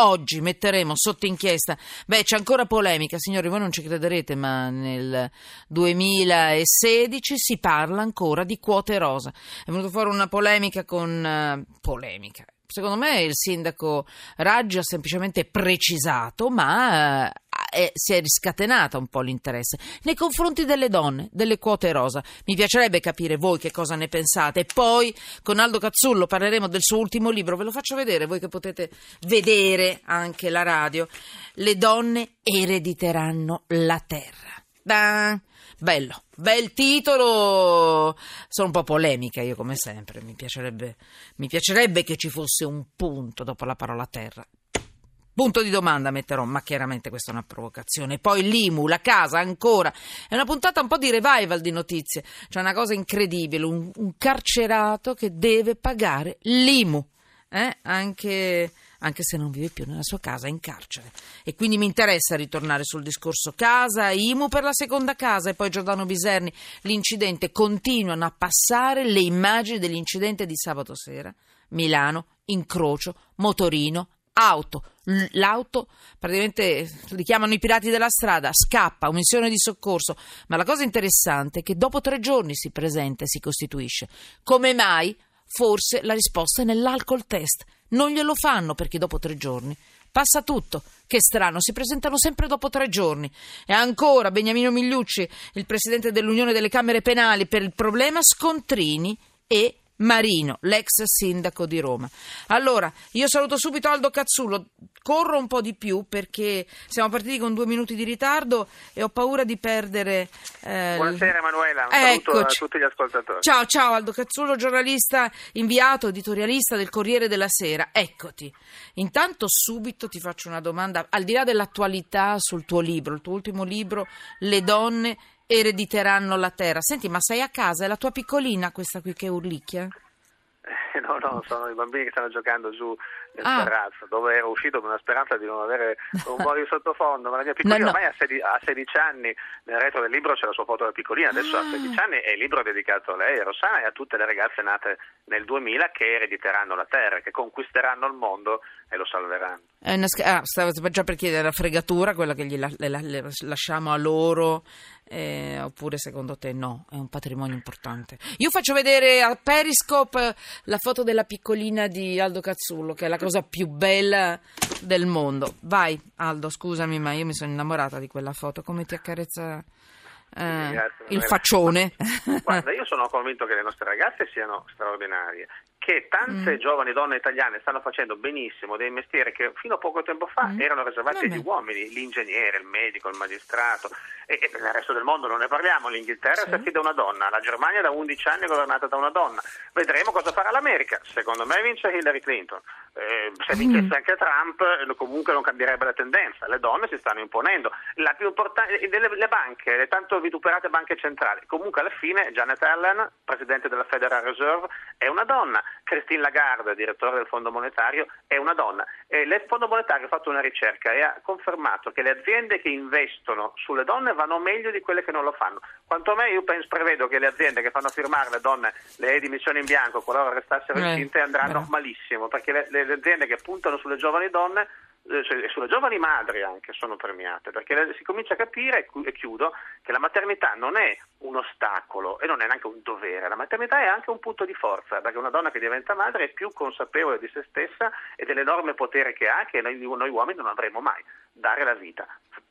oggi metteremo sotto inchiesta. Beh, c'è ancora polemica, signori, voi non ci crederete, ma nel 2016 si parla ancora di quote rosa. È venuta fuori una polemica con uh, polemica. Secondo me il sindaco Raggi ha semplicemente precisato, ma uh, è, si è riscatenata un po' l'interesse nei confronti delle donne, delle quote rosa. Mi piacerebbe capire voi che cosa ne pensate. Poi con Aldo Cazzullo parleremo del suo ultimo libro, ve lo faccio vedere, voi che potete vedere anche la radio. Le donne erediteranno la terra. Bello, bel titolo. Sono un po' polemica io come sempre, mi piacerebbe, mi piacerebbe che ci fosse un punto dopo la parola terra. Punto di domanda metterò, ma chiaramente questa è una provocazione. Poi l'IMU, la casa, ancora. È una puntata un po' di revival di notizie. C'è una cosa incredibile, un, un carcerato che deve pagare l'IMU. Eh? Anche, anche se non vive più nella sua casa, in carcere. E quindi mi interessa ritornare sul discorso casa, IMU per la seconda casa e poi Giordano Biserni. L'incidente, continuano a passare le immagini dell'incidente di sabato sera. Milano, incrocio, motorino, auto. L'auto, praticamente li chiamano i pirati della strada, scappa, missione di soccorso. Ma la cosa interessante è che dopo tre giorni si presenta e si costituisce. Come mai? Forse la risposta è nell'alcol test. Non glielo fanno perché dopo tre giorni passa tutto. Che strano, si presentano sempre dopo tre giorni. E ancora Beniamino Migliucci, il presidente dell'Unione delle Camere Penali, per il problema scontrini e Marino, l'ex sindaco di Roma. Allora, io saluto subito Aldo Cazzullo, corro un po' di più perché siamo partiti con due minuti di ritardo e ho paura di perdere... Eh, Buonasera Emanuela, un saluto a tutti gli ascoltatori. Ciao, ciao Aldo Cazzullo, giornalista inviato, editorialista del Corriere della Sera. Eccoti. Intanto subito ti faccio una domanda, al di là dell'attualità sul tuo libro, il tuo ultimo libro, Le donne erediteranno la terra. Senti, ma sei a casa? È la tua piccolina questa qui che urlicchia? Eh, no, no, sono i bambini che stanno giocando giù nel ah. terrazzo, dove ero uscito con la speranza di non avere un po' di sottofondo, ma la mia piccolina no, no. ormai ha 16, ha 16, anni, nel retro del libro c'è la sua foto da piccolina, adesso ah. ha 16 anni e il libro è dedicato a lei, a Rossana e a tutte le ragazze nate nel 2000 che erediteranno la terra, che conquisteranno il mondo e lo salveranno. ah, stavo già per chiedere la fregatura, quella che gli la, le, le lasciamo a loro eh, oppure secondo te no, è un patrimonio importante. Io faccio vedere a Periscope la foto della piccolina di Aldo Cazzullo, che è la cosa più bella del mondo. Vai Aldo, scusami, ma io mi sono innamorata di quella foto, come ti accarezza eh, il faccione. Guarda, io sono convinto che le nostre ragazze siano straordinarie che tante mm. giovani donne italiane stanno facendo benissimo dei mestieri che fino a poco tempo fa mm. erano riservati agli uomini, l'ingegnere, il medico, il magistrato e, e nel resto del mondo non ne parliamo, l'Inghilterra sì. si affida a una donna, la Germania da 11 anni è governata da una donna, vedremo cosa farà l'America, secondo me vince Hillary Clinton, eh, se mm. vincesse mm. anche Trump eh, comunque non cambierebbe la tendenza, le donne si stanno imponendo, la più importante, eh, le, le banche, le tanto vituperate banche centrali, comunque alla fine Janet Allen, presidente della Federal Reserve, è una donna, Christine Lagarde, direttore del Fondo Monetario, è una donna. E il Fondo Monetario ha fatto una ricerca e ha confermato che le aziende che investono sulle donne vanno meglio di quelle che non lo fanno. Quanto a me io penso, prevedo che le aziende che fanno firmare le donne le dimissioni in bianco qualora restassero eh, incinte andranno eh. malissimo, perché le, le aziende che puntano sulle giovani donne eh, e sulle giovani madri anche sono premiate, perché si comincia a capire, e chiudo, che la maternità non è un ostacolo e non è neanche un dovere, la maternità è anche un punto di forza, perché una donna che diventa madre è più consapevole di se stessa e dell'enorme potere che ha, che noi, noi uomini non avremo mai, dare la vita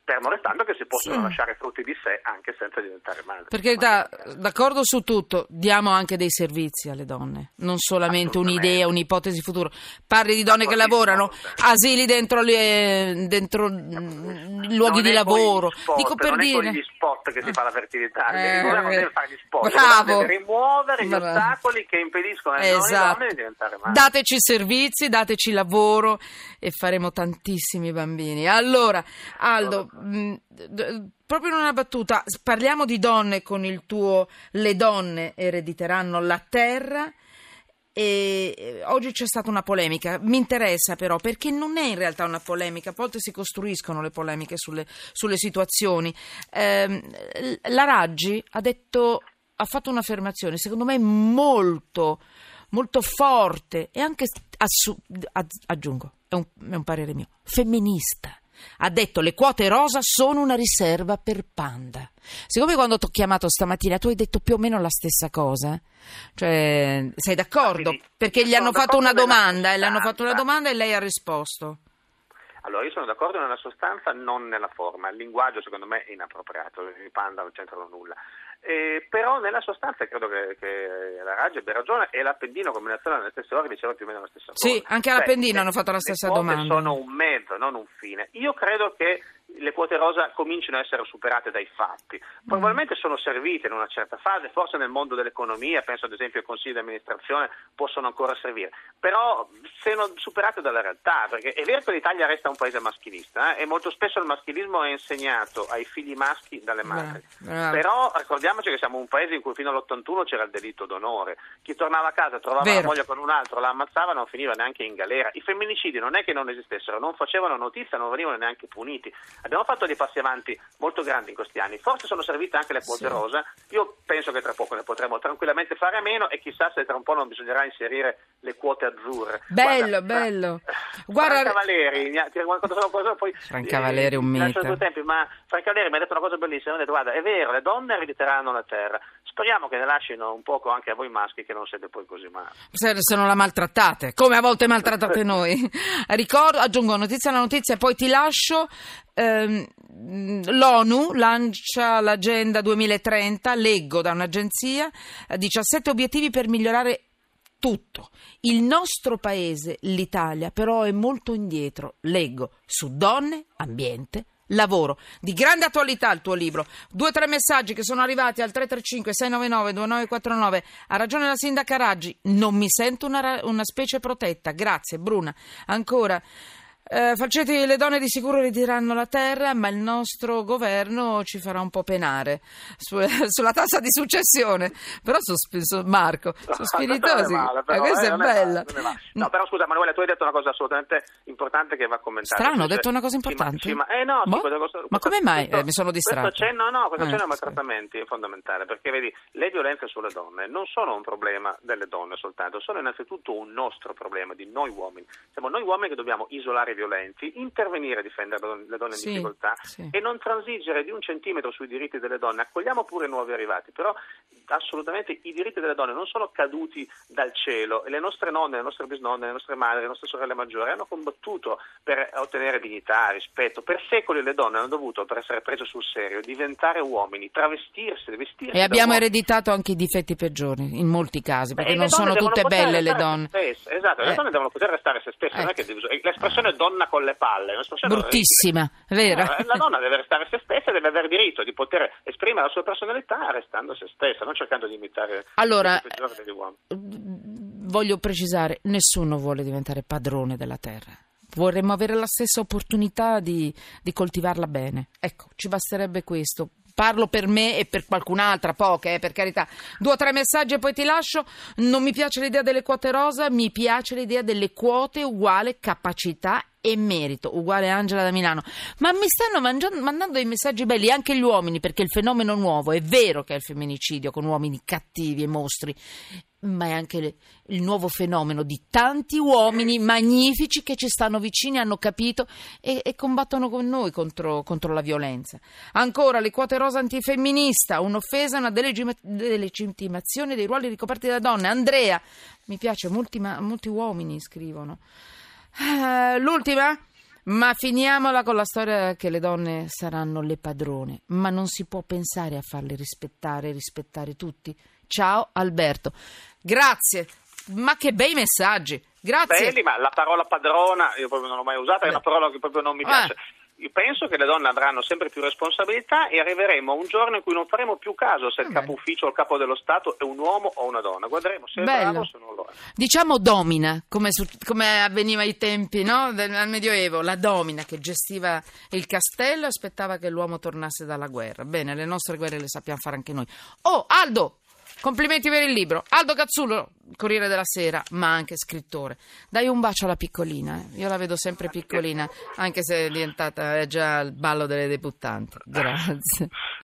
fermo restando che si possono sì. lasciare frutti di sé anche senza diventare madri. Perché da, d'accordo su tutto, diamo anche dei servizi alle donne, non solamente un'idea, un'ipotesi futuro. Parli di donne che lavorano, asili dentro, le, dentro luoghi di lavoro. Spot, Dico per non dire... gli spot che si fa la fertilità, eh, il governo deve fare gli spot, bravo. deve rimuovere gli bravo. ostacoli che impediscono alle esatto. donne di diventare madri. Dateci servizi, dateci lavoro e faremo tantissimi bambini. Allora, Aldo, mh, mm, proprio in una battuta, parliamo di donne con il tuo Le donne erediteranno la terra. E oggi c'è stata una polemica, mi interessa però perché non è in realtà una polemica, a volte si costruiscono le polemiche sulle, sulle situazioni. Eh, la Raggi ha detto, ha fatto un'affermazione secondo me molto, molto forte e anche, aggiungo, è un, è un parere mio, femminista. Ha detto le quote rosa sono una riserva per Panda. Siccome quando ti ho chiamato stamattina tu hai detto più o meno la stessa cosa, cioè sei d'accordo? Perché gli hanno fatto una domanda e le hanno fatto una domanda e lei ha risposto. Allora, io sono d'accordo nella sostanza, non nella forma. Il linguaggio, secondo me, è inappropriato. I panda non c'entrano nulla. Eh, però nella sostanza credo che, che la Raggi abbia ragione e l'Appendino come nazione nelle stesse ore diceva più o meno la stessa cosa. Sì, anche all'Appendino cioè, hanno fatto la stessa domanda. sono un mezzo, non un fine. Io credo che le quote rosa cominciano a essere superate dai fatti. Probabilmente sono servite in una certa fase, forse nel mondo dell'economia, penso ad esempio ai consigli di amministrazione, possono ancora servire, però sono superate dalla realtà, perché è vero che l'Italia resta un paese maschilista eh, e molto spesso il maschilismo è insegnato ai figli maschi dalle madri, bravo, però ricordiamoci che siamo un paese in cui fino all'81 c'era il delitto d'onore, chi tornava a casa trovava vero. la moglie con un altro, la ammazzava non finiva neanche in galera, i femminicidi non è che non esistessero, non facevano notizia, non venivano neanche puniti. Abbiamo fatto dei passi avanti molto grandi in questi anni, forse sono servite anche le quote sì. rosa, io penso che tra poco ne potremo tranquillamente fare a meno e chissà se tra un po' non bisognerà inserire le quote azzurre. Bello, Guarda, bello. Guarda, Franca Valeri, cosa, poi, Franca Valeri è un mito. Tempi, ma Franca Valeri mi ha detto una cosa bellissima, mi ha detto guarda è vero, le donne erediteranno la terra, speriamo che ne lasciano un poco anche a voi maschi che non siete poi così male. Se, se non la maltrattate, come a volte maltrattate noi. Ricordo, aggiungo notizia alla notizia e poi ti lascio. Ehm, L'ONU lancia l'agenda 2030, leggo da un'agenzia, 17 obiettivi per migliorare tutto. Il nostro paese, l'Italia, però è molto indietro, leggo, su donne, ambiente, lavoro. Di grande attualità il tuo libro. Due o tre messaggi che sono arrivati al 335 699 2949. Ha ragione la sindaca Raggi, non mi sento una, una specie protetta. Grazie Bruna. Ancora. Eh, Falcetti, le donne di sicuro ritireranno la terra, ma il nostro governo ci farà un po' penare su, sulla tassa di successione. Però sono, so, Marco, sono spiritosi. Male, però, eh, questa eh, è bella. È male, no, però scusa, Manuela, tu hai detto una cosa assolutamente importante che va commentata. Strano, ho detto una cosa importante. Sì, ma, eh, no, boh? questo, questo, ma come mai questo, eh, mi sono distratto? Questo cenno, no, questo eh, cenno ai maltrattamenti è fondamentale perché vedi, le violenze sulle donne non sono un problema delle donne soltanto, sono innanzitutto un nostro problema di noi uomini. Siamo noi uomini che dobbiamo isolare violenti, intervenire a difendere le donne in sì, difficoltà sì. e non transigere di un centimetro sui diritti delle donne. Accogliamo pure nuovi arrivati, però assolutamente i diritti delle donne non sono caduti dal cielo e le nostre nonne, le nostre bisnonne, le nostre madri, le nostre sorelle maggiori hanno combattuto per ottenere dignità, rispetto. Per secoli le donne hanno dovuto, per essere prese sul serio, diventare uomini, travestirsi, vestirsi. E abbiamo ereditato anche i difetti peggiori in molti casi, perché non sono tutte belle le donne. Esatto, le eh. donne devono poter restare se stesse, non è che l'espressione donna con le palle. Bruttissima, vero? Eh, la donna deve restare se stessa e deve avere diritto di poter esprimere la sua personalità restando se stessa, non cercando di imitare allora, degli uomini. Voglio precisare, nessuno vuole diventare padrone della terra. Vorremmo avere la stessa opportunità di, di coltivarla bene. Ecco, ci basterebbe questo parlo per me e per qualcun'altra, poche, eh, per carità. Due o tre messaggi e poi ti lascio. Non mi piace l'idea delle quote rosa, mi piace l'idea delle quote uguale capacità e merito, uguale Angela da Milano. Ma mi stanno mangiando, mandando dei messaggi belli anche gli uomini, perché il fenomeno nuovo è vero che è il femminicidio con uomini cattivi e mostri, ma è anche le, il nuovo fenomeno di tanti uomini magnifici che ci stanno vicini, hanno capito e, e combattono con noi contro, contro, la violenza. Ancora le quote rosa antifemminista, un'offesa, una delegittimazione dei ruoli ricoperti da donne. Andrea, mi piace, molti, molti uomini scrivono. Uh, l'ultima? Ma finiamola con la storia che le donne saranno le padrone, ma non si può pensare a farle rispettare e rispettare tutti. Ciao Alberto. Grazie. Ma che bei messaggi. Grazie. Belli, ma la parola padrona io proprio non l'ho mai usata, è una parola che proprio non mi piace. Ah. Io penso che le donne avranno sempre più responsabilità e arriveremo a un giorno in cui non faremo più caso se il capo ufficio o il capo dello Stato è un uomo o una donna. Guarderemo se è Bello. bravo o se non lo è. Diciamo domina, come, su, come avveniva ai tempi no? del, del Medioevo, la domina che gestiva il castello e aspettava che l'uomo tornasse dalla guerra. Bene, le nostre guerre le sappiamo fare anche noi. Oh, Aldo! Complimenti per il libro. Aldo Cazzullo, Corriere della Sera, ma anche scrittore. Dai un bacio alla piccolina. Eh. Io la vedo sempre piccolina, anche se è diventata è già il ballo delle debuttanti. Grazie.